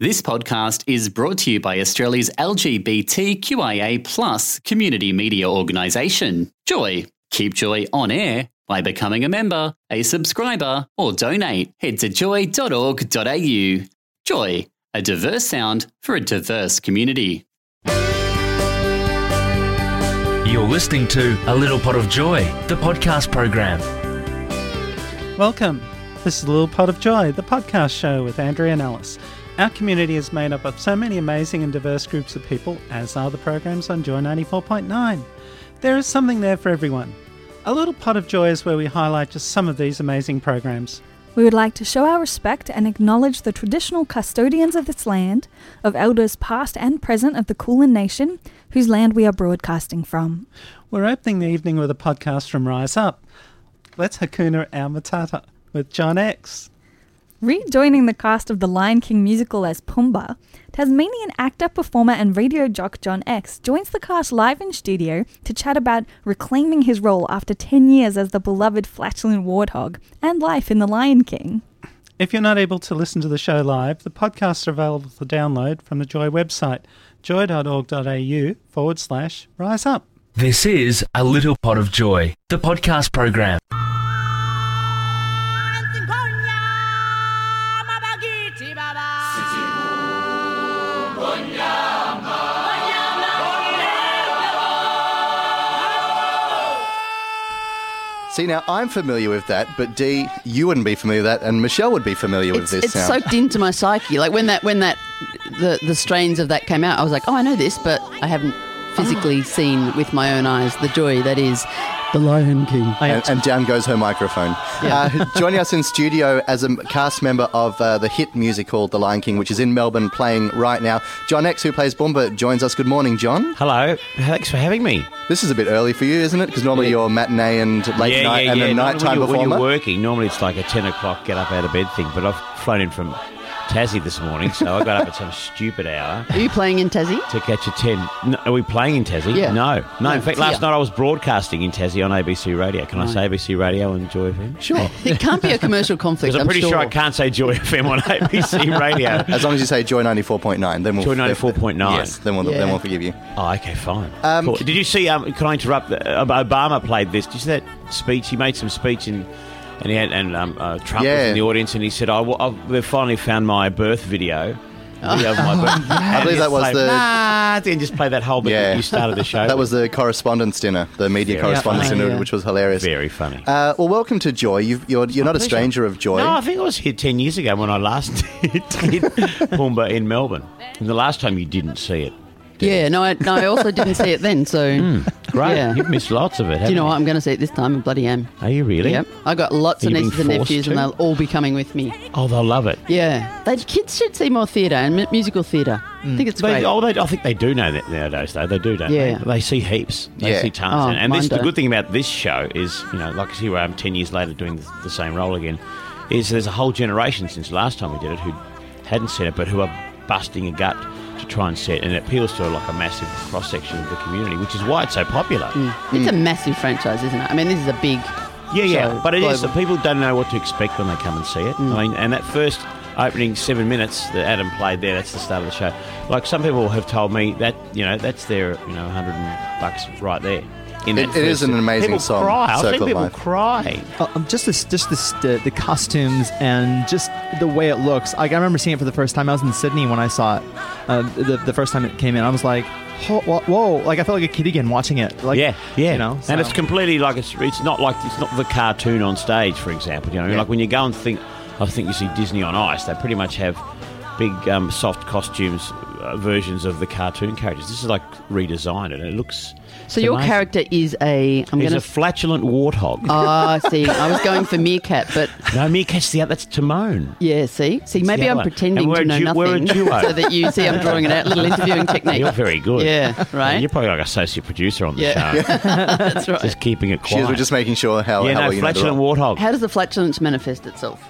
This podcast is brought to you by Australia's LGBTQIA plus community media organisation, Joy. Keep Joy on air by becoming a member, a subscriber, or donate. Head to joy.org.au. Joy, a diverse sound for a diverse community. You're listening to A Little Pot of Joy, the podcast program. Welcome. This is A Little Pot of Joy, the podcast show with Andrea and Alice. Our community is made up of so many amazing and diverse groups of people, as are the programs on Joy 94.9. There is something there for everyone. A Little Pot of Joy is where we highlight just some of these amazing programs. We would like to show our respect and acknowledge the traditional custodians of this land, of elders past and present of the Kulin Nation, whose land we are broadcasting from. We're opening the evening with a podcast from Rise Up. Let's Hakuna our Matata with John X. Rejoining the cast of the Lion King musical as Pumbaa, Tasmanian actor, performer, and radio jock John X joins the cast live in studio to chat about reclaiming his role after 10 years as the beloved flatulent warthog and life in The Lion King. If you're not able to listen to the show live, the podcasts are available for download from the Joy website, joy.org.au forward slash rise up. This is A Little Pot of Joy, the podcast program. See, now I'm familiar with that, but Dee, you wouldn't be familiar with that, and Michelle would be familiar with it's, this it's sound. soaked into my psyche. Like when that when that the the strains of that came out, I was like, oh, I know this, but I haven't physically seen with my own eyes the joy that is the Lion King. and, and down goes her microphone. Uh, joining us in studio as a cast member of uh, the hit musical The Lion King, which is in Melbourne playing right now, John X, who plays Pumbaa, joins us. Good morning, John. Hello, thanks for having me. This is a bit early for you, isn't it? Because normally you're matinee and late night and a Normally nighttime when, you, when performer. you're working, normally it's like a 10 o'clock get up out of bed thing, but I've flown in from Tassie this morning, so I got up at some stupid hour Are you playing in Tassie? to catch a 10. No, are we playing in Tassie? Yeah. No. No, in fact, yeah. last night I was broadcasting in Tassie on ABC Radio. Can I say ABC Radio and Joy FM? Sure. It can't be a commercial conflict. Because I'm, pretty sure. sure I can't say Joy FM on ABC Radio. As long as you say Joy 94.9, then we'll... Joy 94.9. Yes, then we'll, then we'll forgive you. Oh, okay, fine. Um, Cool. Did you see? Um, can I interrupt? Uh, Obama played this. Did you see that speech? He made some speech and and he had and um, uh, Trump Yeah. was in the audience and he said, "I, I've finally found my birth video." Video of my birth. I believe that was the... Nah, then just play that whole bit Yeah. that you started the show. That was the correspondence dinner, the media Very correspondence funny. dinner, Yeah. which was hilarious. very funny. Uh, well, welcome to Joy. You've, you're you're not a stranger of Joy. No, I think I was here ten years ago when I last did Pumbaa in Melbourne. And the last time you didn't see it. Yeah, no, I, no, I also didn't see it then. So, hmm, Great. Yeah. You've missed lots of it. do you know haven't what? I'm going to see it this time. I bloody am. Are you really? Yep. I got lots Are of nieces and forced nephews, and they'll all be coming with me. Oh, they'll love it. Yeah, they, kids should see more theatre and mu- musical theatre. I hmm. think it's They, great. oh, they, I think they do know that nowadays, though. They do, don't Yeah. they? They see heaps. They Yeah. see tons. Oh, and and this, the good thing about this show is, you know, like I see where I'm 10 years later doing the, the same role again, is there's a whole generation since the last time we did it who hadn't seen it, but who are busting a gut to try and set. And it appeals to like a massive cross section of the community, which is why it's so popular. It's a massive franchise, isn't it? I mean, this is a big. Yeah, yeah, show, but it is. global. People don't know what to expect when they come and see it. Mm. I mean, and that first opening seven minutes that Adam played there, that's the start of the show. Like some people have told me that you know that's their you know hundred bucks right there. In It- it is an amazing people song, Cry. I've Circle seen people Life. cry. Uh, um, just this, just this, the, the costumes and just the way it looks. Like I remember seeing it for the first time. I was in Sydney when I saw it. Uh, the, the first time it came in, I was like, whoa, whoa, whoa! Like I felt like a kid again watching it. Like yeah, yeah. you know. and it's completely like it's it's not like it's not the cartoon on stage, for example. You know, Yeah. like when you go and think, I think you see Disney on Ice. They pretty much have big um, soft costumes uh, versions of the cartoon characters. This is like redesigned, and it looks. So your amazing. character is a. I'm He's going a flatulent warthog. Ah, see, I was going for meerkat, but no, meerkat's the other. That's Timon. yeah, see, see, the maybe I'm one. pretending to a know du- we're a nothing, duo. so that you see I'm drawing it out. Little interviewing technique. You're very good. Yeah, right. You're probably like associate producer on the Yeah. show. That's right. Just keeping it She quiet. is, we're just making sure how, yeah, how no, well the flatulent warthog. How does the flatulence manifest itself?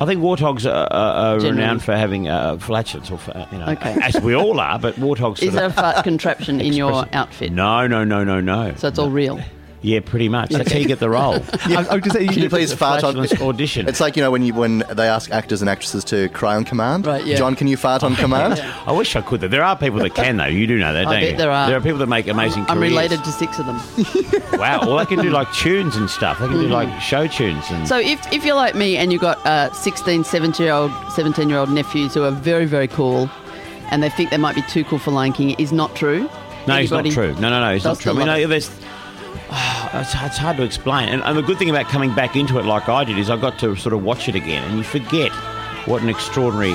I think warthogs are, are, are renowned for having uh, flatulence, or for, you know, Okay. as we all are. But warthogs. Is there a fart contraption in your outfit? No, no, no, no, no. So it's all real. Yeah, pretty much. That's how you get the role. I, I was gonna say, Can you please fart on? Audition. It's like you know when you when they ask actors and actresses to cry on command. Right, yeah. John, can you fart on command? I wish I could. Though. There are people that can, though. You do know that, I don't bet you? there are. There are people that make amazing I'm careers. related to six of them. Wow. Well, they can do like tunes and stuff. They can do like show tunes and. So if, if you're like me and you've got uh, 16, 17 year old, 17 year old nephews who are very, very cool and they think they might be too cool for Lion King, it is not true. no, it's not true. No, no, no, it's not true. I mean, love no, there's. It's, it's hard to explain. And, and the good thing about coming back into it like I did is I got to sort of watch it again, and you forget what an extraordinary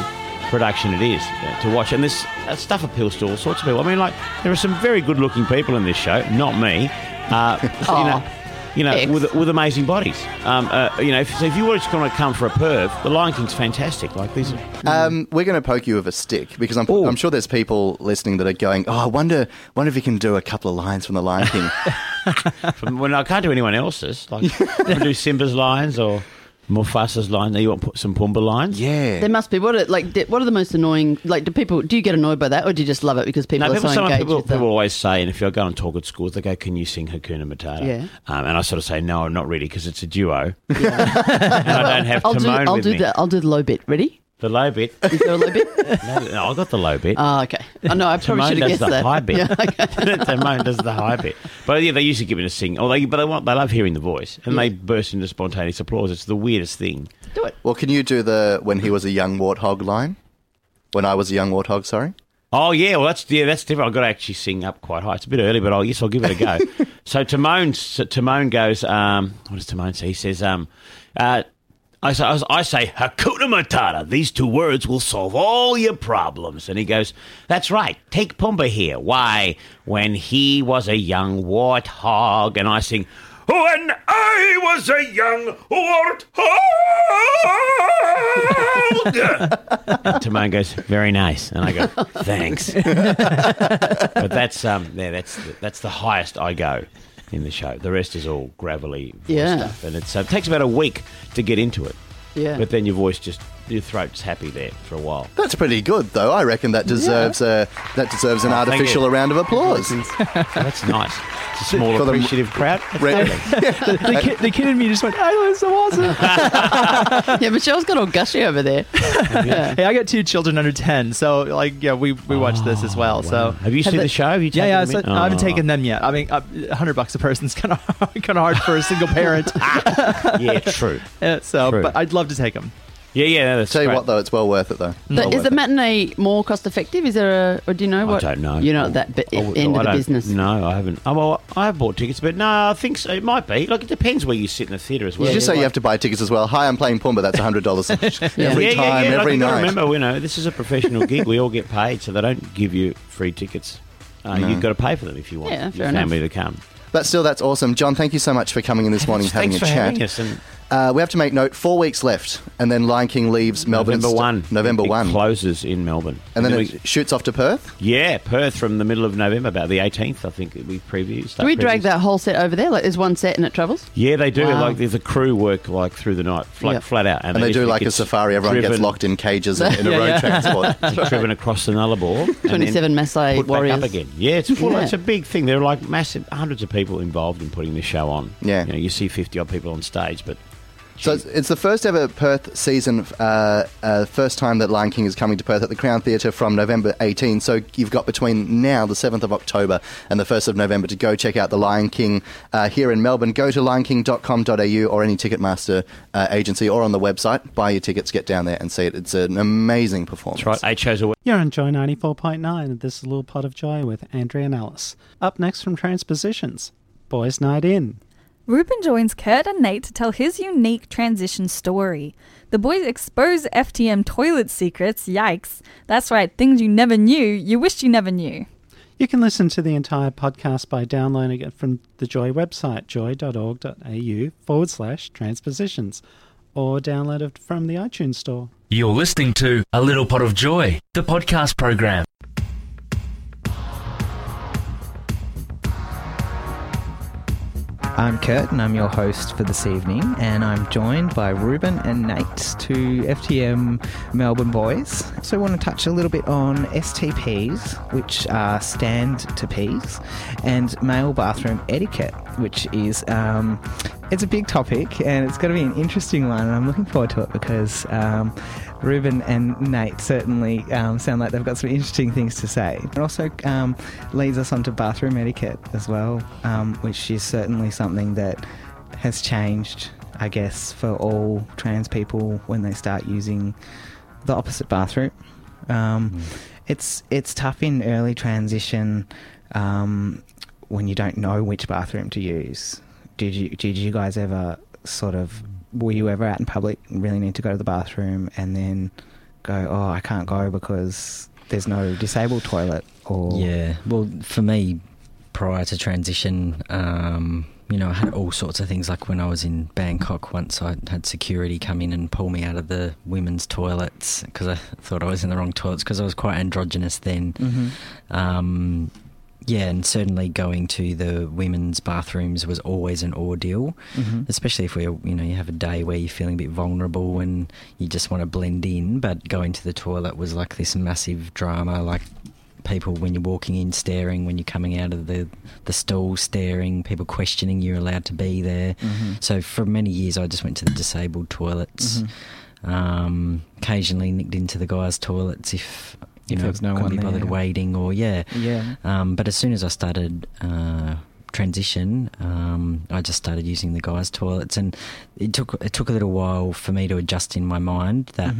production it is to watch. And this stuff appeals to all sorts of people. I mean, like there are some very good-looking people in this show. Not me. Uh, you know. You know, with, with amazing bodies. Um, uh, you know, if, so if you were just going to come for a perv, The Lion King's fantastic. Like these, are, Um, we're going to poke you with a stick because I'm, I'm sure there's people listening that are going, "Oh, I wonder, wonder if you can do a couple of lines from The Lion King." from, well, I can't do anyone else's. Like, I can do Simba's lines or Mufasa's lines. Do you want to put some Pumbaa lines? yeah. There must be. What are, like, di- what are the most annoying? Like, do people, do you get annoyed by that or do you just love it because people No, are people, so engaged people, with people always say, and if you go and talk at schools, they go, "Can you sing Hakuna Matata?" Yeah. Um, and I sort of say, "No, I'm not really, because it's a duo, and I don't have I'll do, I'll with do me." the, I'll do the low bit. Ready? The low bit. Is there a low bit? no, no, I got the low bit. Oh, okay. I know. I probably Timon should have guessed does the that. high bit. Yeah, okay. Timon does the high bit. But yeah, they usually give me to sing. Oh, they, but they want, they love hearing the voice, and they burst into spontaneous applause. It's the weirdest thing. Do it. well, can you do the when he was a young warthog line? When I was a young warthog, sorry. Oh yeah, well that's yeah that's different. I've got to actually sing up quite high. It's a bit early, but I'll yes I'll give it a go. so Timon so Timon goes. Um, what does Timon say? He says, um, uh, I say, I say Hakuna Matata. These two words will solve all your problems. And he goes, That's right. Take Pumbaa here. Why? When he was a young warthog, and I sing. When I was a young warthog. And Timon goes, very nice, and I go, thanks. but that's um, yeah, that's that's the highest I go in the show. The rest is all gravelly Yeah. stuff, and it's, uh, it takes about a week to get into it. Yeah. But then your voice just your throat's happy there for a while. That's pretty good, though. I reckon that deserves a that deserves an Oh, artificial round of applause. That's nice. It's a small For the- appreciative crowd. That's Re- lovely. the, kid, the kid in me just went, "Oh, that's so awesome!" Yeah, Michelle's got all gushy over there. Yeah. hey, I got two children under ten, so like, yeah, we we watch this as well. So Have you seen they- the show? Have you Yeah, taken yeah. them So in? I haven't Oh. taken them yet. I mean, a uh, hundred bucks a person's kind of kind of hard for a single parent. Yeah, true. Uh, so, True. but I'd love to take them. Yeah, yeah. no, That's Tell you great. what, though, it's well worth it, though. The- Well is worth the it. matinee more cost effective? Is there a, or do you know what? I don't know. You're not at that bit, I end I of the business. No, I haven't. Oh, well, I have bought tickets, but no, I think so. It might be. Like, it depends where you sit in the theatre as well. Did you say you have to buy tickets as well? Hi, I'm playing Pumbaa. That's hundred dollars every yeah, time, yeah, yeah. every like, you night. Remember, you know, this is a professional gig. We all get paid, so they don't give you free tickets. Uh, You've got to pay for them if you want Yeah, your fair family to come. But still, that's awesome, John. Thank you so much for coming in this morning, having Thanks a for chat. having us. And Uh, we have to make note. Four weeks left, and then Lion King leaves Melbourne. November st- one. November it one, closes in Melbourne, and then we, it shoots off to Perth. yeah, Perth from the middle of November, about the 18th, I think we preview. Do start we drag that whole set over there? Like, there's one set and it travels. Yeah, they do. Wow. Like there's a crew work like through the night, like Yep. flat out, And they do like a safari. Everyone gets locked in cages in, in a Yeah, road yeah. transport. driven across the Nullarbor. 27 Maasai put warriors. back up again. Yeah, it's full. Yeah. It's a big thing. There are like massive, hundreds of people involved in putting this show on. Yeah. you know, you see fifty odd people on stage, but So it's, it's the first ever Perth season, uh, uh, first time that Lion King is coming to Perth at the Crown Theatre from November 18. So you've got between now, the 7th of October, and the 1st of November to go check out the Lion King uh, here in Melbourne. Go to lionking.com.au or any Ticketmaster uh, agency or on the website. Buy your tickets, get down there and see it. It's an amazing performance. that's right. Eight shows a week. You're on Joy 94.9, this is a little pot of joy with Andrea and Alice. Up next from Transpositions, Boys Night In. Ruben joins Kurt and Nate to tell his unique transition story. The boys expose FTM toilet secrets. Yikes. That's right, things you never knew, you wished you never knew. You can listen to the entire podcast by downloading it from the Joy website, joy.org.au forward slash transpositions, or download it from the iTunes store. You're listening to A Little Pot of Joy, the podcast program. I'm Kurt, and I'm your host for this evening, and I'm joined by Ruben and Nate, two FTM Melbourne boys. So, I want to touch a little bit on STPs, which are stand to Ps, and male bathroom etiquette, which is um, it's a big topic, and it's going to be an interesting one, and I'm looking forward to it because. Um, Ruben and Nate certainly um, sound like they've got some interesting things to say. It also um, leads us onto bathroom etiquette as well, um, which is certainly something that has changed, I guess, for all trans people when they start using the opposite bathroom. Um, It's it's tough in early transition um, when you don't know which bathroom to use. Did you did you guys ever sort of were you ever out in public and really need to go to the bathroom and then go oh I can't go because there's no disabled toilet or Yeah, well, for me, prior to transition, um, you know, I had all sorts of things. Like when I was in Bangkok once, I had security come in and pull me out of the women's toilets because I thought I was in the wrong toilets because I was quite androgynous then. Mhm. Um, yeah, and certainly going to the women's bathrooms was always an ordeal, Mhm. especially if we, you know, you have a day where you're feeling a bit vulnerable and you just want to blend in. But going to the toilet was like this massive drama, like people when you're walking in staring, when you're coming out of the the stall staring, people questioning you're allowed to be there. Mhm. So for many years, I just went to the disabled toilets. Um, occasionally nicked into the guys' toilets if If know no couldn't one be bothered there. waiting or yeah. Yeah. Um, but as soon as I started uh, transition, um, I just started using the guys' toilets, and it took it took a little while for me to adjust in my mind that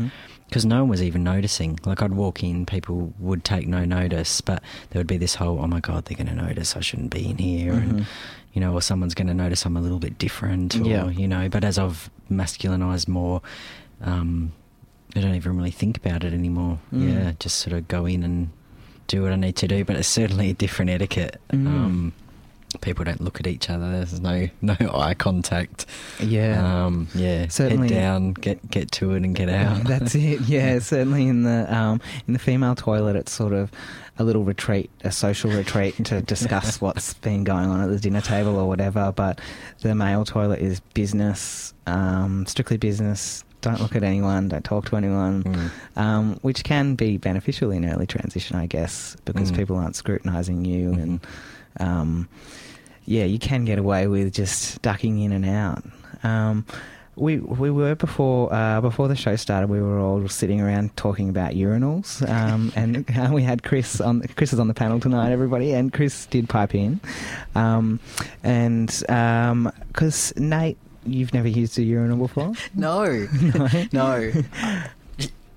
because no one was even noticing. Like I'd walk in, people would take no notice, but there would be this whole, oh my god, they're going to notice. I shouldn't be in here, Mhm. and you know, or someone's going to notice I'm a little bit different, or Yeah. you know. But as I've masculinized more, um, I don't even really think about it anymore. Mm. Yeah, just sort of go in and do what I need to do. But it's certainly a different etiquette. Mm. Um, people don't look at each other. There's no no eye contact. Yeah. Um, yeah. Certainly- Head down, get get to it, and get out. That's it. Yeah, certainly in the um, in the female toilet, it's sort of a little retreat, a social retreat to discuss what's been going on at the dinner table or whatever. But the male toilet is business, um, strictly business. Don't look at anyone. Don't talk to anyone. Mm. Um, which can be beneficial in early transition, I guess, because Mm. people aren't scrutinising you Mhm. and. Um, yeah, you can get away with just ducking in and out. Um, we we were before uh, before the show started. We were all sitting around talking about urinals, um, and uh, we had Chris on. Chris is on the panel tonight, everybody, and Chris did pipe in, um, and because Nate, you've never used a urinal before. No, no.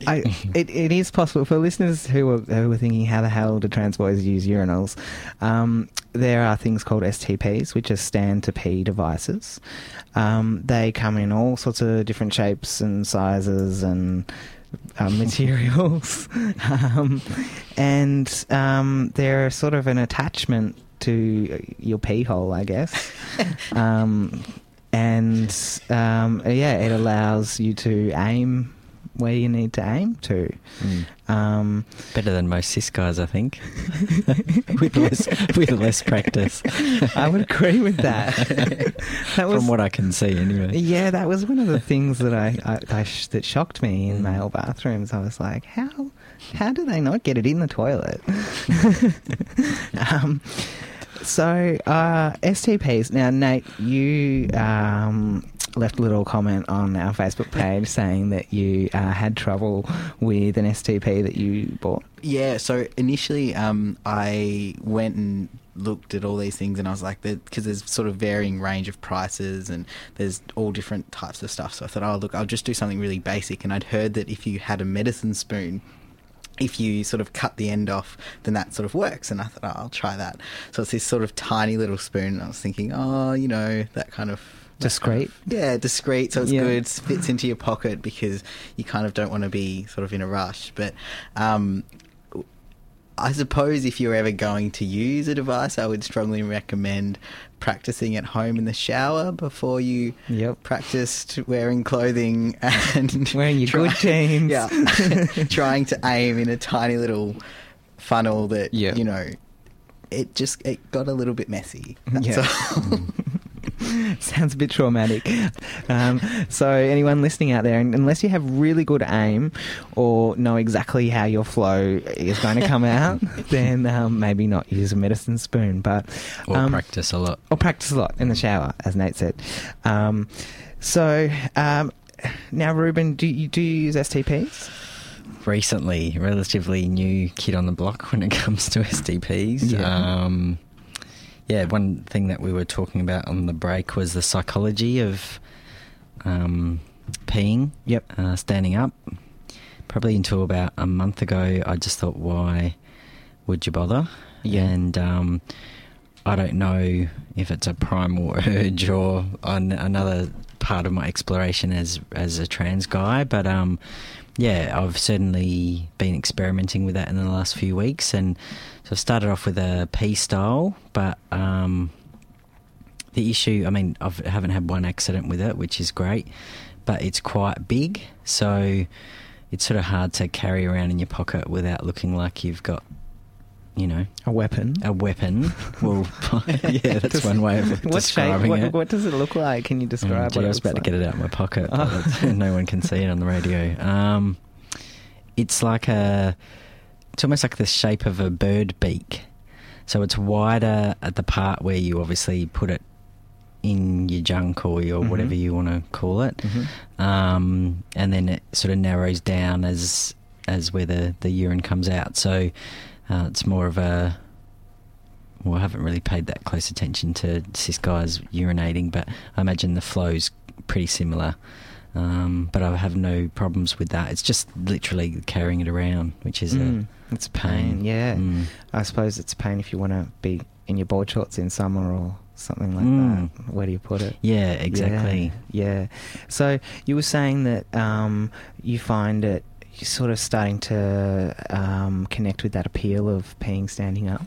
I, it, it is possible for listeners who are, who are thinking how the hell do trans boys use urinals. Um, there are things called STPs, which are stand to pee devices. Um, they come in all sorts of different shapes and sizes and um, materials, um, and um, they're sort of an attachment to your pee hole, I guess. um, and um, yeah, it allows you to aim where you need to aim to. Mm. Um, Better than most cis guys, I think. with less with less practice. I would agree with that. that was, From what I can see, anyway. yeah, that was one of the things that I, I, I sh- that shocked me in Mm. male bathrooms. I was like, how how do they not get it in the toilet? um, so uh, STPs. Now, Nate, you um, left a little comment on our Facebook page saying that you uh, had trouble with an STP that you bought. Yeah, so initially um, I went and looked at all these things and I was like, because there's sort of varying range of prices and there's all different types of stuff. So I thought, oh, look, I'll just do something really basic. And I'd heard that if you had a medicine spoon, if you sort of cut the end off, then that sort of works. And I thought, oh, I'll try that. So it's this sort of tiny little spoon. And I was thinking, oh, you know, that kind of. that kind Discreet. of- yeah, discreet. So it's Yeah. good. Fits into your pocket because you kind of don't want to be sort of in a rush. But um, I suppose if you're ever going to use a device, I would strongly recommend practicing at home in the shower before you Yep. practiced wearing clothing and Wearing your good jeans. Yeah, trying to aim in a tiny little funnel that Yeah. you know. It just it got a little bit messy. That's Yeah. Mm. Sounds a bit traumatic. Um, so, anyone listening out there, unless you have really good aim or know exactly how your flow is going to come out, then um, maybe not use a medicine spoon. But Or um, practice a lot. or practice a lot in the shower, as Nate said. Um, so, um, now, Ruben, do you, do you use STPs? recently, relatively new kid on the block when it comes to STPs. Yeah. Yeah, one thing that we were talking about on the break was the psychology of um, peeing. Yep. Uh, standing up. Probably until about a month ago, I just thought, why would you bother? Yeah. And um, I don't know if it's a primal urge or an, another part of my exploration as as a trans guy, but um, yeah, I've certainly been experimenting with that in the last few weeks, and so I started off with a P style, but um, the issue, I mean, I've, I haven't had one accident with it, which is great, but it's quite big, so it's sort of hard to carry around in your pocket without looking like you've got, you know, A weapon. a weapon. well, yeah, that's one way of What shape? describing What, it. what does it look like? Can you Mm, describe what I was about to get it out of my pocket, Oh. no one can see it on the radio. Um, it's like a, it's almost like the shape of a bird beak. So it's wider at the part where you obviously put it in your junk or your Mhm. whatever you want to call it, Mhm. um, and then it sort of narrows down as as where the the urine comes out. So uh, it's more of a well, I haven't really paid that close attention to cis guys urinating, but I imagine the flow's pretty similar. Um, but I have no problems with that. It's just literally carrying it around, which is Mm, a it's pain. pain. Yeah, Mm. I suppose it's a pain if you want to be in your board shorts in summer or something like Mm. that. Where do you put it? Yeah, exactly. Yeah, yeah. So you were saying that um, you find it you're sort of starting to um, connect with that appeal of peeing standing up.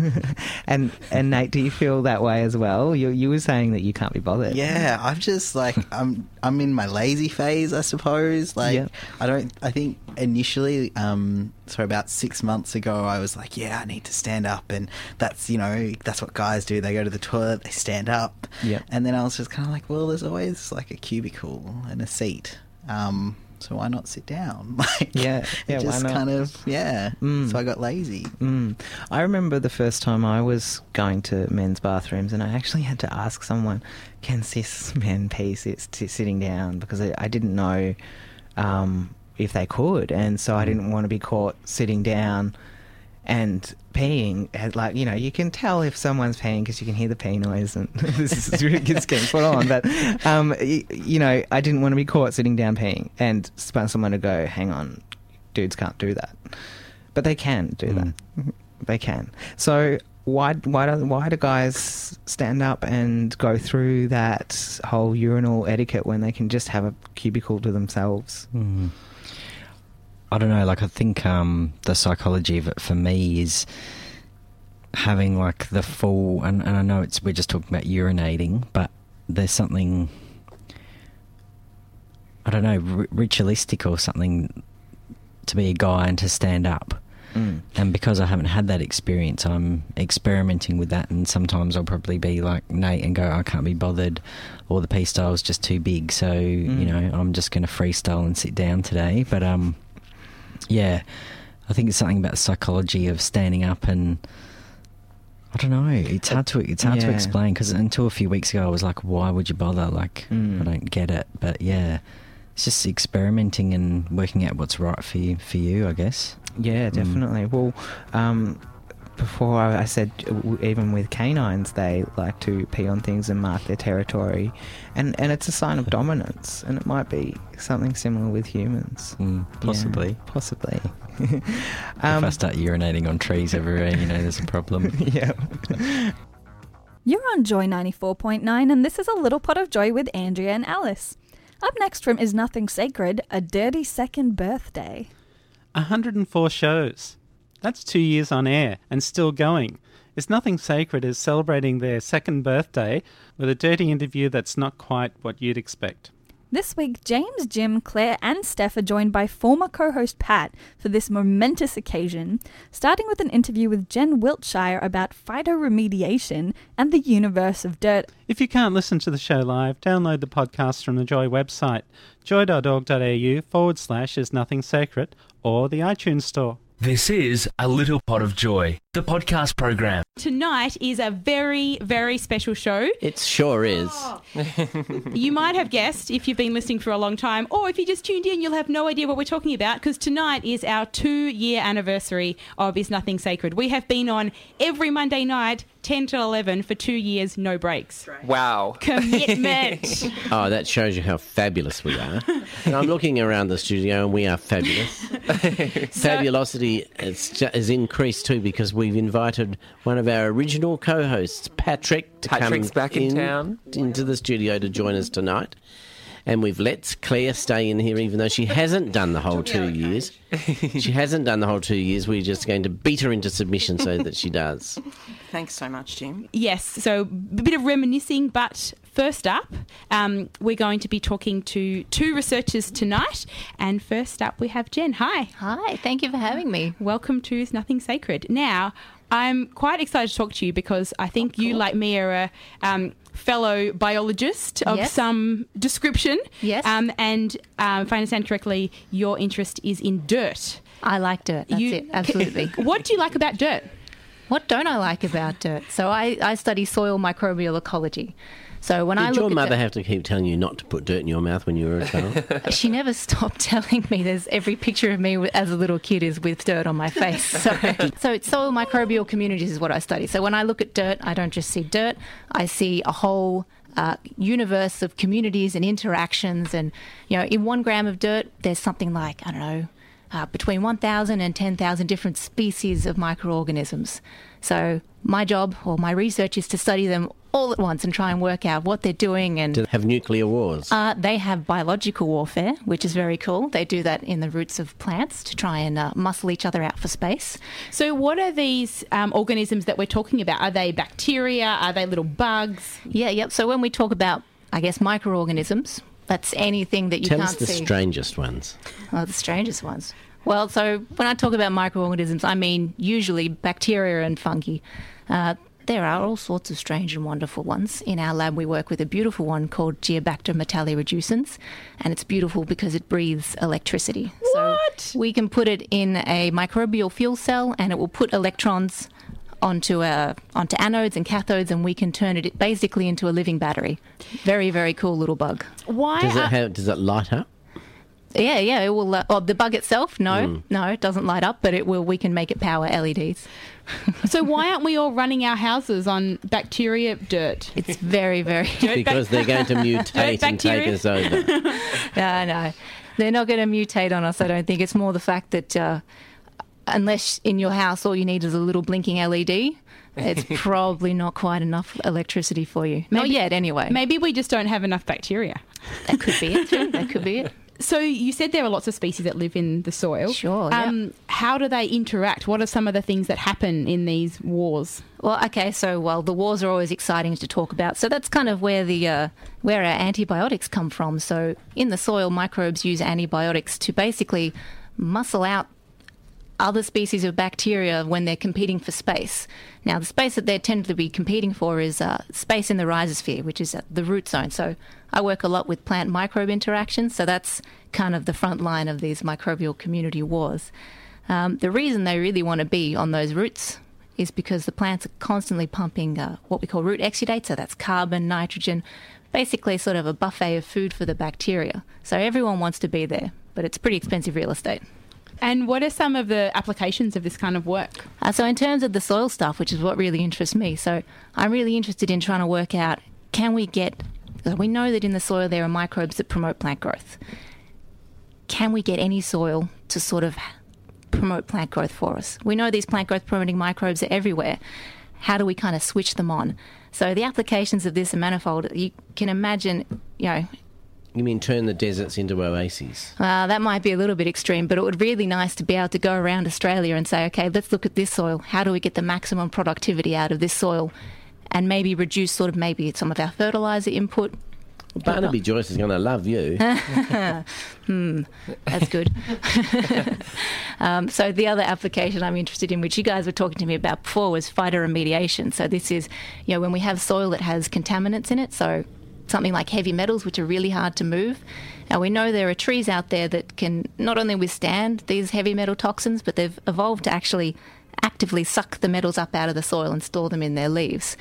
and and Nate, do you feel that way as well? You you were saying that you can't be bothered. Yeah, I'm just like I'm I'm in my lazy phase, I suppose. Like Yeah. I don't I think initially um so about 6 months ago I was like, yeah, I need to stand up and that's, you know, that's what guys do. They go to the toilet, they stand up. Yeah. And then I was just kind of like, well, there's always like a cubicle and a seat. Um so why not sit down? Like Yeah, yeah, just kind of yeah. Mm. So I got lazy. Mm. I remember the first time I was going to men's bathrooms, and I actually had to ask someone, "Can cis men pee sit, sit- sitting down?" Because I, I didn't know um, if they could, and so I didn't want to be caught sitting down and peeing. Like you know, you can tell if someone's peeing because you can hear the pee noise, and this is really it's getting put on. But um, y- you know, I didn't want to be caught sitting down peeing, and for someone to go, "Hang on, dudes can't do that," but they can do that. They can. So why why do why do guys stand up and go through that whole urinal etiquette when they can just have a cubicle to themselves? Mm. I don't know. Like, I think um, the psychology of it for me is having like the full, and, and I know it's we're just talking about urinating, but there's something I don't know ri- ritualistic or something to be a guy and to stand up. Mm. And because I haven't had that experience, I'm experimenting with that. And sometimes I'll probably be like Nate and go, I can't be bothered, or the P style's just too big. So you Mm. know, I'm just going to freestyle and sit down today. But um, yeah, I think it's something about the psychology of standing up and. I don't know. It's hard to it's hard to explain because until a few weeks ago, I was like, "Why would you bother?" Like, Mm. I don't get it. But yeah, it's just experimenting and working out what's right for you. For you, I guess. Yeah, Mm. definitely. Well, um, before I, I said even with canines, they like to pee on things and mark their territory, and and it's a sign of dominance, and it might be something similar with humans. Mm, Yeah, possibly. possibly. if um, I start urinating on trees everywhere, you know, there's a problem. yeah. You're on Joy 94.9, and this is A Little Pot of Joy with Andrea and Alice. Up next from Is Nothing Sacred, a dirty second birthday. 104 shows. That's two years on air and still going. Is Nothing Sacred as celebrating their second birthday with a dirty interview that's not quite what you'd expect. This week, James, Jim, Claire, and Steph are joined by former co host Pat for this momentous occasion, starting with an interview with Jen Wiltshire about phytoremediation and the universe of dirt. If you can't listen to the show live, download the podcast from the Joy website, joy.org.au forward slash is nothing sacred, or the iTunes Store. This is A Little Pot of Joy, the podcast program. Tonight is a very, very special show. It sure is. You might have guessed if you've been listening for a long time, or if you just tuned in, you'll have no idea what we're talking about because tonight is our two year anniversary of Is Nothing Sacred. We have been on every Monday night, 10 to 11, for two years, no breaks. Wow. Commitment. Oh, that shows you how fabulous we are. and I'm looking around the studio and we are fabulous. Fabulosity has, ju- has increased too because we've invited one of our original co hosts, Patrick, to Patrick's come back in town. into the studio to join us tonight. And we've let Claire stay in here even though she hasn't done the whole two years. she hasn't done the whole two years. We're just going to beat her into submission so that she does. Thanks so much, Jim. Yes, so a bit of reminiscing, but first up, um, we're going to be talking to two researchers tonight. And first up, we have Jen. Hi. Hi, thank you for having me. Welcome to Is Nothing Sacred. Now, I'm quite excited to talk to you because I think you, like me, are a um, fellow biologist of Yes. some description. Yes. Um, and um, if I understand correctly, your interest is in dirt. I like dirt. That's You- it. Absolutely. what do you like about dirt? what don't I like about dirt? So I, I study soil microbial ecology. So when I Did look your at mother dirt- have to keep telling you not to put dirt in your mouth when you were a child? she never stopped telling me there's every picture of me as a little kid is with dirt on my face. So, so it's soil microbial communities is what I study. So when I look at dirt, I don't just see dirt, I see a whole uh, universe of communities and interactions. And, you know, in one gram of dirt, there's something like, I don't know, uh, between 1,000 and 10,000 different species of microorganisms. So my job or my research is to study them all at once and try and work out what they're doing and to have nuclear wars? uh, they have biological warfare, which is very cool. They do that in the roots of plants to try and uh, muscle each other out for space. So, what are these um, organisms that we're talking about? Are they bacteria? Are they little bugs? Yeah, yep. So when we talk about, I guess, microorganisms, that's anything that you Tell can't us the see. strangest ones. Oh, the strangest ones. Well, so when I talk about microorganisms, I mean usually bacteria and fungi. Uh, there are all sorts of strange and wonderful ones. In our lab, we work with a beautiful one called Geobacter metallireducens, and it's beautiful because it breathes electricity. What? So we can put it in a microbial fuel cell, and it will put electrons onto uh, onto anodes and cathodes, and we can turn it basically into a living battery. Very, very cool little bug. Why? Does are- it have? Does it light up? Yeah, yeah, it will. Uh, oh, the bug itself, no, Mm. no, it doesn't light up, but it will. We can make it power LEDs. so, why aren't we all running our houses on bacteria dirt? It's very, very. Because they're going to mutate and take us over. no, no, they're not going to mutate on us. I don't think. It's more the fact that uh, unless in your house all you need is a little blinking LED, it's probably not quite enough electricity for you. not Maybe- yet, anyway. Maybe we just don't have enough bacteria. That could be it. Too. That could be it. So you said there are lots of species that live in the soil. Sure. yeah. Um, How do they interact? What are some of the things that happen in these wars? Well, okay, so well, the wars are always exciting to talk about. So that's kind of where the uh, where our antibiotics come from. So in the soil, microbes use antibiotics to basically muscle out other species of bacteria when they're competing for space. Now, the space that they tend to be competing for is uh, space in the rhizosphere, which is the root zone. So I work a lot with plant microbe interactions, so that's kind of the front line of these microbial community wars. Um, the reason they really want to be on those roots is because the plants are constantly pumping uh, what we call root exudate, so that's carbon, nitrogen, basically sort of a buffet of food for the bacteria. So everyone wants to be there, but it's pretty expensive real estate. And what are some of the applications of this kind of work? Uh, so, in terms of the soil stuff, which is what really interests me, so I'm really interested in trying to work out can we get, we know that in the soil there are microbes that promote plant growth. Can we get any soil to sort of promote plant growth for us? We know these plant growth promoting microbes are everywhere. How do we kind of switch them on? So, the applications of this are manifold. You can imagine, you know, You mean turn the deserts into oases? uh, that might be a little bit extreme, but it would be really nice to be able to go around Australia and say, okay, let's look at this soil. How do we get the maximum productivity out of this soil? And maybe reduce sort of maybe some of our fertilizer input, Well, Barnaby Joyce is going to love you. hmm, that's good. um, so the other application I'm interested in, which you guys were talking to me about before, was phytoremediation. So this is, you know, when we have soil that has contaminants in it, so something like heavy metals, which are really hard to move. Now we know there are trees out there that can not only withstand these heavy metal toxins, but they've evolved to actually actively suck the metals up out of the soil and store them in their leaves.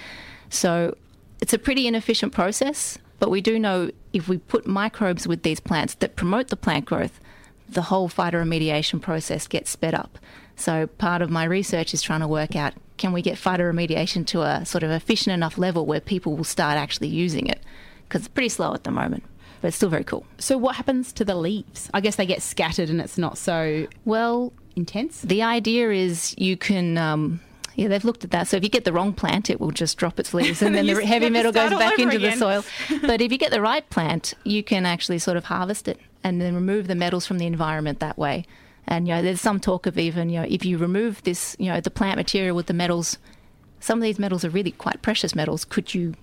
So it's a pretty inefficient process, but we do know if we put microbes with these plants that promote the plant growth, the whole phytoremediation process gets sped up. So part of my research is trying to work out can we get phytoremediation to a sort of efficient enough level where people will start actually using it? Because it's pretty slow at the moment, but it's still very cool. So what happens to the leaves? I guess they get scattered and it's not so well intense. The idea is you can. Um, yeah, they've looked at that. So if you get the wrong plant, it will just drop its leaves, and then You the heavy metal goes back into the soil. But if you get the right plant, you can actually sort of harvest it and then remove the metals from the environment that way. And you know, there's some talk of even you know, if you remove this, you know, the plant material with the metals, some of these metals are really quite precious metals. Could you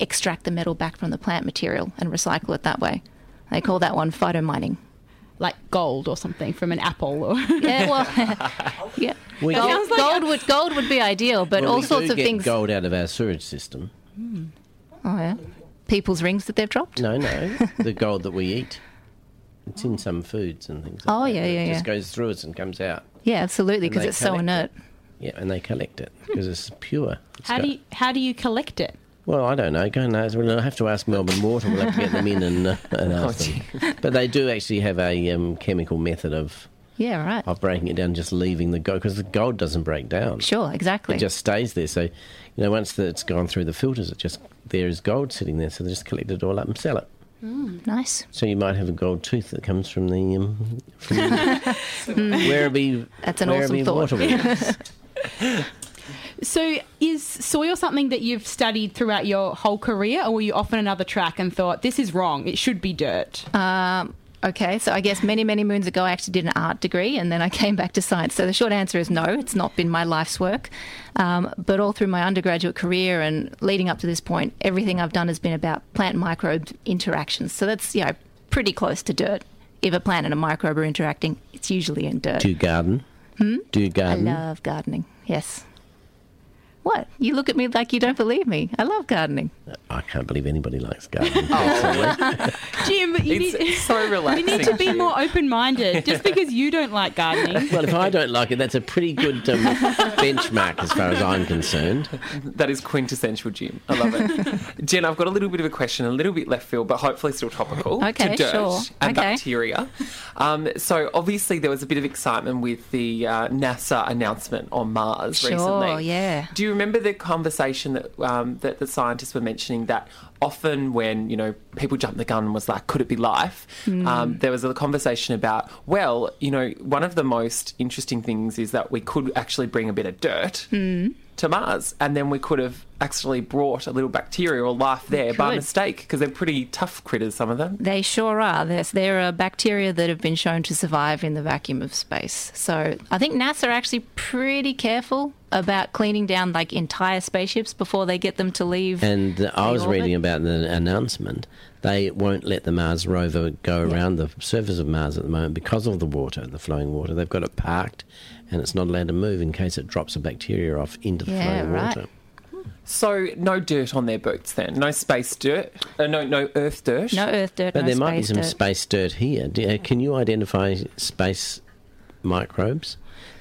extract the metal back from the plant material and recycle it that way? They call that one phytomining. Like gold or something from an apple or Yeah, well, yeah. We gold, get- like gold would gold would be ideal, but Well, all we sorts do of get things. gold out of our sewage system. Hmm. Oh yeah, people's rings that they've dropped. No, no, the gold that we eat. It's in some foods and things. Like Oh, that. yeah, It yeah, just goes through us and comes out. Yeah, absolutely, because it's so collect inert. Yeah, and they collect it because it's pure. It's how got- do you how do you collect it? Well, I don't know. Go and ask. We'll have to ask Melbourne Water. We'll have to get them in and, uh, and Oh, ask them. But they do actually have a um, chemical method of Yeah, right. of breaking it down, just leaving the gold because the gold doesn't break down. Sure, exactly. It just stays there. So, you know, once the, it's gone through the filters, it just there is gold sitting there. So they just collect it all up and sell it. Mm, nice. So you might have a gold tooth that comes from the um, from Werribee. That's an awesome thought. Waterworks. So is soil something that you've studied throughout your whole career, or were you off on another track and thought this is wrong? It should be dirt. Um, okay, so I guess many, many moons ago, I actually did an art degree, and then I came back to science. So the short answer is no, it's not been my life's work. Um, but all through my undergraduate career and leading up to this point, everything I've done has been about plant microbe interactions. So that's you know pretty close to dirt. If a plant and a microbe are interacting, it's usually in dirt. Do you garden? Hmm? Do you garden? I love gardening. Yes. What? You look at me like you don't believe me. I love gardening. I can't believe anybody likes gardening. oh. Jim, you It's need, so you relaxing. need to be more open-minded. Just because you don't like gardening, well, if I don't like it, that's a pretty good um, benchmark as far as I'm concerned. That is quintessential Jim. I love it. Jen, I've got a little bit of a question, a little bit left field, but hopefully still topical. Okay, to dirt sure. and Okay. bacteria. Um, so obviously there was a bit of excitement with the uh, NASA announcement on Mars Sure, recently. yeah. Do you remember the conversation that um, that the scientists were mentioning that often when you know people jumped the gun and was like, could it be life? Hmm. Um, there was a conversation about, well, you know, one of the most interesting things is that we could actually bring a bit of dirt Mm. to Mars, and then we could have actually brought a little bacteria or life there by mistake because they're pretty tough critters, some of them. They sure are. There's, there are bacteria that have been shown to survive in the vacuum of space. So I think NASA are actually pretty careful about cleaning down like entire spaceships before they get them to leave. And I was orbit. reading about the announcement. They won't let the Mars rover go around the surface of Mars at the moment because of the water, the flowing water. They've got it parked and it's not allowed to move in case it drops a bacteria off into the Yeah, flowing right. water. So no dirt on their boots then, no space dirt, uh, no no Earth dirt, no Earth dirt, But there might be some space dirt here. Do, uh, can you identify space microbes?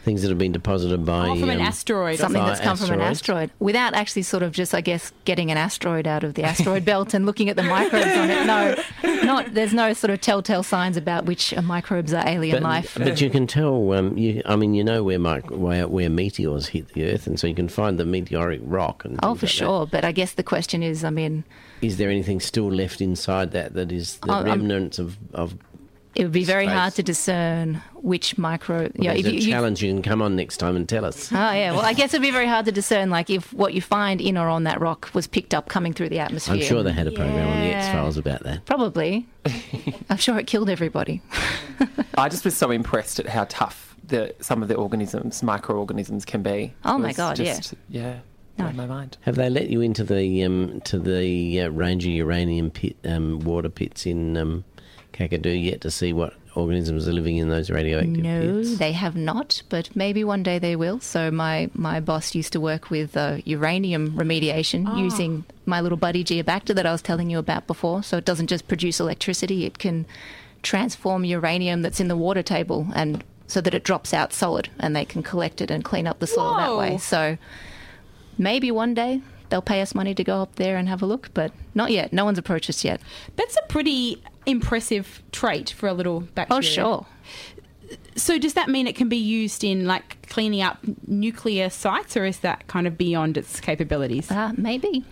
Things that have been deposited by Oh, from an um, asteroid Something that's come from an asteroid without actually sort of just, I guess, getting an asteroid out of the asteroid belt and looking at the microbes on it. No, not. There's no sort of telltale signs about which uh, microbes are alien But, life. but you can tell. Um, you, I mean, you know where, mic- where where meteors hit the Earth, and so you can find the meteoric rock. And Oh, for like that. sure. But I guess the question is, I mean, Is there anything still left inside that that is the Oh, I'm- remnants of of? It would be very Space. hard to discern which micro. Well, yeah, there's if a you, you- challenge. You can come on next time and tell us. Oh yeah, well I guess it'd be very hard to discern like if what you find in or on that rock was picked up coming through the atmosphere. I'm sure they had a program on the X Files about that. Probably. I'm sure it killed everybody. I just was so impressed at how tough the some of the organisms, microorganisms, can be. Oh my was God, yeah. yeah. blown my mind. Have they let you into the um, to the uh, Ranger uranium pit um, water pits in um, Kakadu yet to see what organisms are living in those radioactive No, pits? they have not, but maybe one day they will. So my, my boss used to work with uh, uranium remediation Ah. using my little buddy Geobacter that I was telling you about before. So it doesn't just produce electricity; it can transform uranium that's in the water table and so that it drops out solid, and they can collect it and clean up the soil that way. So maybe one day. They'll pay us money to go up there and have a look, but not yet. No one's approached us yet. That's a pretty impressive trait for a little bacteria. Oh, sure. So does that mean it can be used in like cleaning up nuclear sites, or is that kind of beyond its capabilities? Uh, maybe.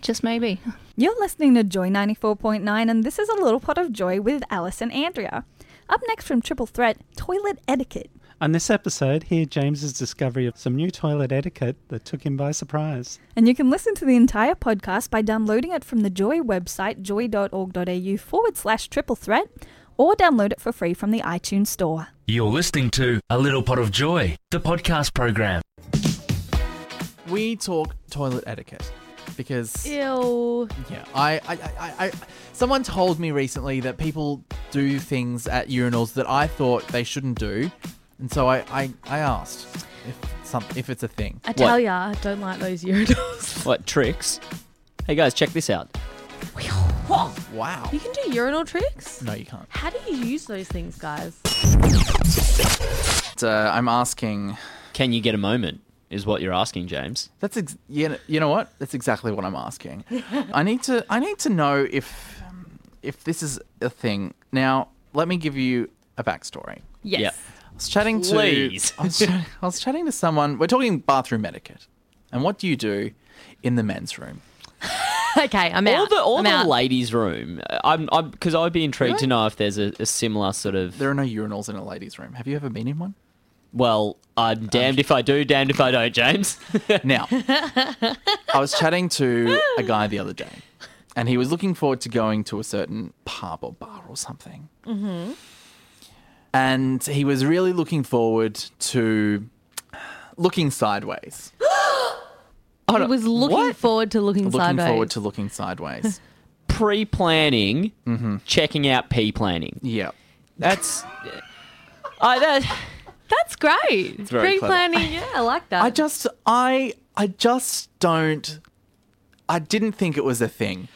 Just maybe. You're listening to Joy 94.9, and this is a little pot of joy with Alice and Andrea. Up next from Triple Threat, toilet etiquette. On this episode, hear James's discovery of some new toilet etiquette that took him by surprise. And you can listen to the entire podcast by downloading it from the Joy website, joy.org.au forward slash triple threat, or download it for free from the iTunes Store. You're listening to A Little Pot of Joy, the podcast program. We talk toilet etiquette because Ew. yeah, I, I, I, I, someone told me recently that people do things at urinals that I thought they shouldn't do, and so I, I, I asked if some if it's a thing. I tell ya, I don't like those urinals. What tricks? Hey guys, check this out. Wow. You can do urinal tricks? No, you can't. How do you use those things, guys? Uh, I'm asking. Can you get a moment? Is what you're asking, James. That's ex- you know, you know what? That's exactly what I'm asking. I need to I need to know if if this is a thing. Now, let me give you a backstory. Yes. Yep. I was chatting to Please. I was, chat- I was chatting to someone. We're talking bathroom etiquette. And what do you do in the men's room? okay, I'm all out. the all I'm the out. ladies' room. I'm I'm because I'd be intrigued to know if there's a, a similar sort of. There are no urinals in a ladies' room. Have you ever been in one? Well, I'm damned if I do, damned if I don't, James. Now, I was chatting to a guy the other day, and he was looking forward to going to a certain pub or bar or something. Mm-hmm. And he was really looking forward to looking sideways. I was looking forward to looking, looking sideways. forward to looking sideways. Pre-planning, mm-hmm. checking out P-planning. Yeah, that's. I that. That's great. It's very clever. Pre-planning, yeah, I like that. I just, I, I just don't. I didn't think it was a thing.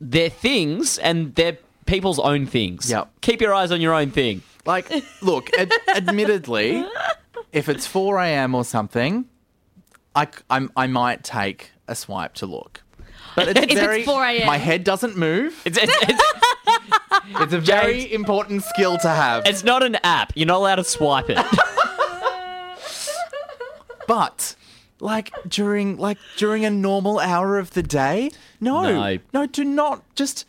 They're things, and they're people's own things. Yep. Keep your eyes on your own thing. Like, look, ad- admittedly, if it's 4 a.m. or something, I, I'm- I might take a swipe to look. But it's If it's very, 4 a.m.. My head doesn't move. It's, it's, it's, It's a very important skill to have. it's not an app. You're not allowed to swipe it. But like during like during a normal hour of the day, no, No. no, do not just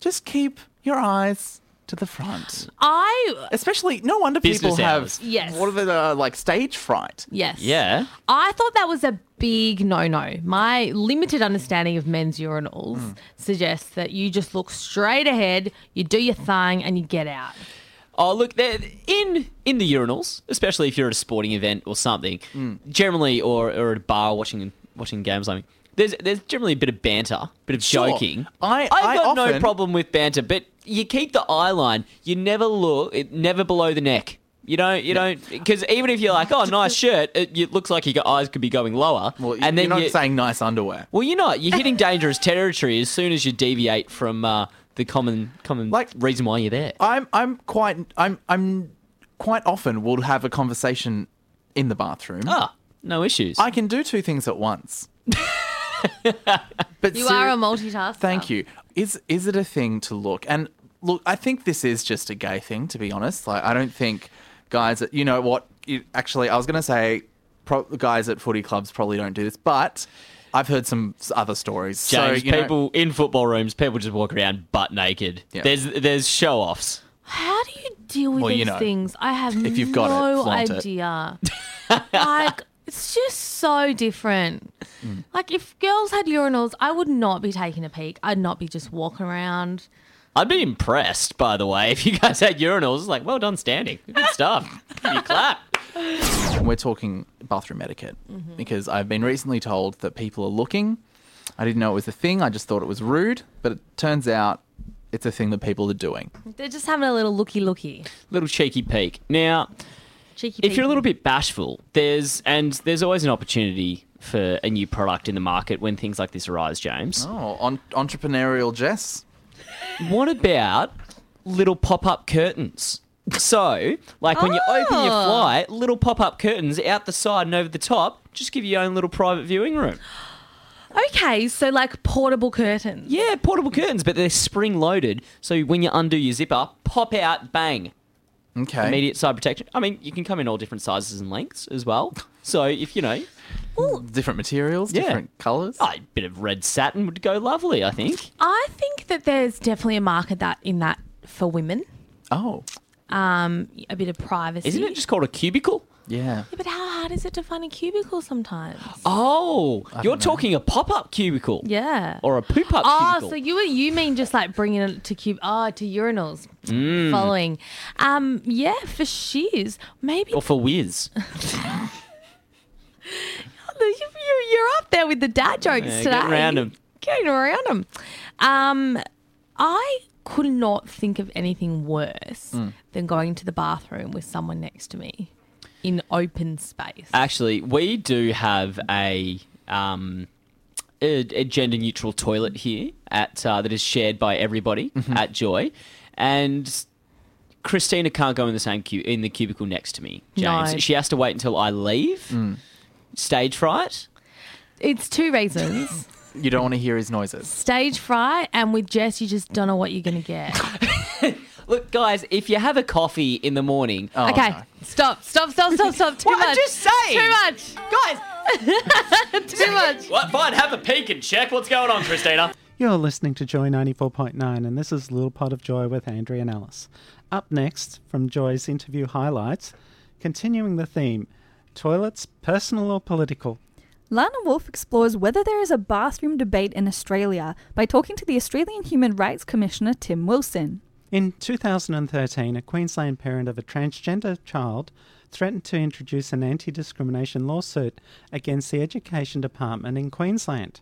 just keep your eyes to the front. I Especially, no wonder Business people have. Yes. what are the uh, like stage fright? yes. yeah. I thought that was a big no-no. My limited understanding of men's urinals Mm. suggests that you just look straight ahead, you do your thing, and you get out. Oh, look, they're in in the urinals, especially if you're at a sporting event or something. Mm. Generally, or, or at a bar watching watching games. I mean, there's there's generally a bit of banter, bit of Sure. joking. I- I've I got no often- problem with banter, but you keep the eye line. You never look, it never below the neck. You don't, you don't, because even if you're like, oh, nice shirt, it, it looks like your eyes could be going lower. Well, and then you're not you, saying nice underwear. well, you're not. You're hitting dangerous territory as soon as you deviate from uh, the common common Like- reason why you're there. I'm I'm quite I'm I'm quite often will have a conversation in the bathroom. Ah, no issues. I can do two things at once. but You seri- are a multitasker. Thank you. Is is it a thing to look? And look, I think this is just a gay thing, to be honest. Like, I don't think guys. At you know what? You, actually, I was going to say, pro, guys at footy clubs probably don't do this, but I've heard some other stories. James, so, you know- people in football rooms, people just walk around butt naked. Yeah. There's there's show offs. How do you deal with Well, you these know, things? I have if you've got it, no it. idea. like, it's just so different. Mm. Like, if girls had urinals, I would not be taking a peek. I'd not be just walking around. I'd be impressed, by the way, if you guys had urinals. Like, well done standing. Good stuff. You clap. We're talking bathroom etiquette Mhm. because I've been recently told that people are looking. I didn't know it was a thing. I just thought it was rude, but it turns out it's a thing that people are doing. They're just having a little looky looky. Little cheeky peek. Now, Cheeky if you're a little bit bashful, there's and there's always an opportunity for a new product in the market when things like this arise, James. Oh, on- entrepreneurial Jess. What about little pop-up curtains? So, like when you open your Oh. flight, little pop-up curtains out the side and over the top, just give you your own little private viewing room. Okay, so like portable curtains. Yeah, portable curtains, but they're spring-loaded, so when you undo your zipper, pop out, bang. Okay. Immediate side protection. I mean, you can come in all different sizes and lengths as well. So if you know, different materials, Yeah. different colours. Oh, a bit of red satin would go lovely, I think. I think that there's definitely a market that in that for women. Oh. Um, a bit of privacy. Isn't it just called a cubicle? Yeah. Yeah, but how hard is it to find a cubicle sometimes? Oh, you're talking a pop-up cubicle. Yeah. Or a poop-up cubicle. Oh, cubicle. so you you mean just like bringing it to cube? Oh, to urinals. Mm. Following. Um, yeah, for shiz. Maybe Or for whiz. you, you, you're up there with the dad jokes Yeah, today. getting around 'em. Getting around them. Um, I could not think of anything worse Mm. than going to the bathroom with someone next to me in open space. Actually, we do have a um, a, a gender-neutral toilet here at uh, that is shared by everybody Mm-hmm. at Joy, and Christina can't go in the same cu- in the cubicle next to me. James, No. she has to wait until I leave. Mm. Stage fright. It's two reasons. You don't want to hear his noises. Stage fright, and with Jess, you just don't know what you're going to get. Look, guys, if you have a coffee in the morning, oh, okay, stop, stop, stop, stop, stop. Too much. What? I'm much. just saying. Too much. guys. Too much. What? Fine, have a peek and check what's going on, Christina. You're listening to Joy 94.9, and this is Little Pot of Joy with Andrea and Alice. Up next, from Joy's interview highlights, continuing the theme toilets, personal or political? Lana Wolf explores whether there is a bathroom debate in Australia by talking to the Australian Human Rights Commissioner Tim Wilson. In 2013, a Queensland parent of a transgender child threatened to introduce an anti discrimination lawsuit against the Education Department in Queensland,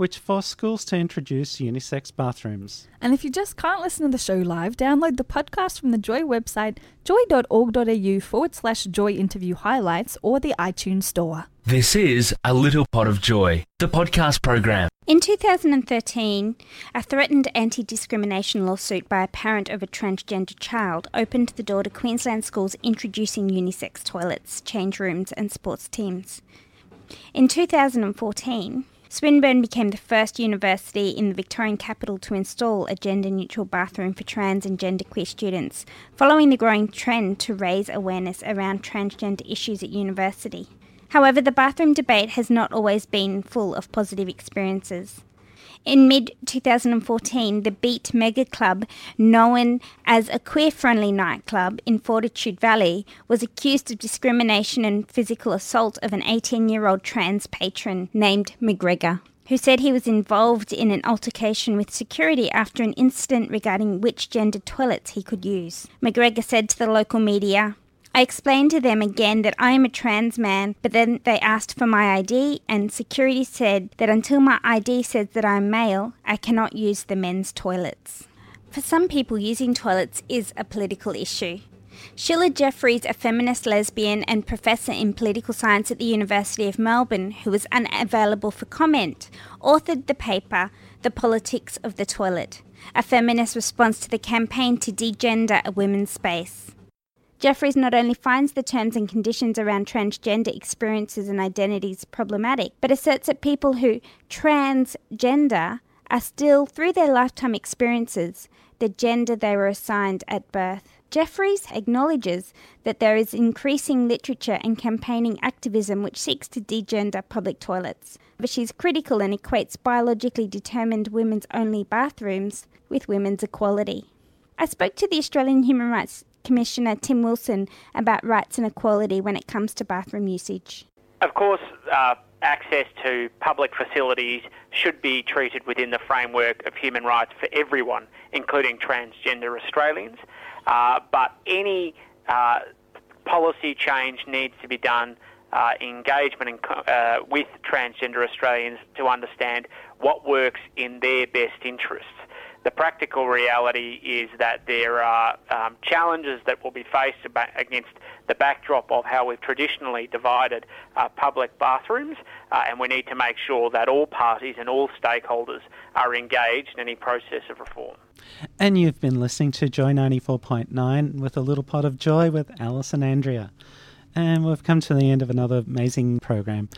which forced schools to introduce unisex bathrooms. And if you just can't listen to the show live, download the podcast from the Joy website, joy.org.au forward slash joy interview highlights or the iTunes store. This is A Little Pot of Joy, the podcast program. In 2013, a threatened anti discrimination lawsuit by a parent of a transgender child opened the door to Queensland schools introducing unisex toilets, change rooms, and sports teams. In 2014, Swinburne became the first university in the Victorian capital to install a gender neutral bathroom for trans and genderqueer students, following the growing trend to raise awareness around transgender issues at university. However, the bathroom debate has not always been full of positive experiences. In mid 2014, the Beat Mega Club, known as a queer friendly nightclub in Fortitude Valley, was accused of discrimination and physical assault of an 18 year old trans patron named McGregor, who said he was involved in an altercation with security after an incident regarding which gender toilets he could use. McGregor said to the local media, I explained to them again that I am a trans man, but then they asked for my ID, and security said that until my ID says that I'm male, I cannot use the men's toilets. For some people, using toilets is a political issue. Sheila Jeffreys, a feminist lesbian and professor in political science at the University of Melbourne, who was unavailable for comment, authored the paper The Politics of the Toilet, a feminist response to the campaign to degender a women's space. Jeffreys not only finds the terms and conditions around transgender experiences and identities problematic, but asserts that people who transgender are still, through their lifetime experiences, the gender they were assigned at birth. Jeffreys acknowledges that there is increasing literature and campaigning activism which seeks to degender public toilets, but she's critical and equates biologically determined women's only bathrooms with women's equality. I spoke to the Australian Human Rights Commissioner Tim Wilson about rights and equality when it comes to bathroom usage. Of course, uh, access to public facilities should be treated within the framework of human rights for everyone, including transgender Australians. Uh, but any uh, policy change needs to be done uh, engagement in, uh, with transgender Australians to understand what works in their best interests. The practical reality is that there are um, challenges that will be faced aba- against the backdrop of how we've traditionally divided uh, public bathrooms, uh, and we need to make sure that all parties and all stakeholders are engaged in any process of reform. And you've been listening to Joy 94.9 with a little pot of joy with Alice and Andrea. And we've come to the end of another amazing program.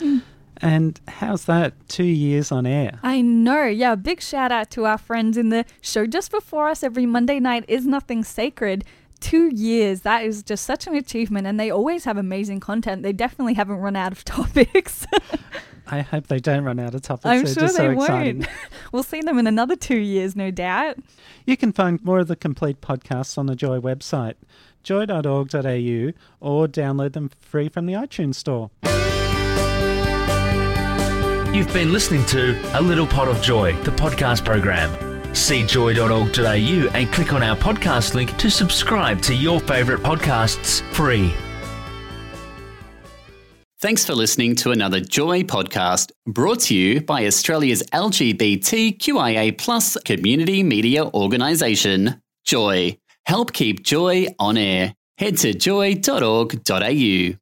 And how's that? Two years on air. I know. Yeah, big shout out to our friends in the show just before us every Monday night is nothing sacred. Two years. That is just such an achievement and they always have amazing content. They definitely haven't run out of topics. I hope they don't run out of topics. I'm They're sure just they so won't. exciting. we'll see them in another two years, no doubt. You can find more of the complete podcasts on the Joy website, joy.org.au, or download them free from the iTunes Store. You've been listening to A Little Pot of Joy, the podcast program. See joy.org.au and click on our podcast link to subscribe to your favourite podcasts free. Thanks for listening to another Joy podcast brought to you by Australia's LGBTQIA plus community media organisation, Joy. Help keep Joy on air. Head to joy.org.au.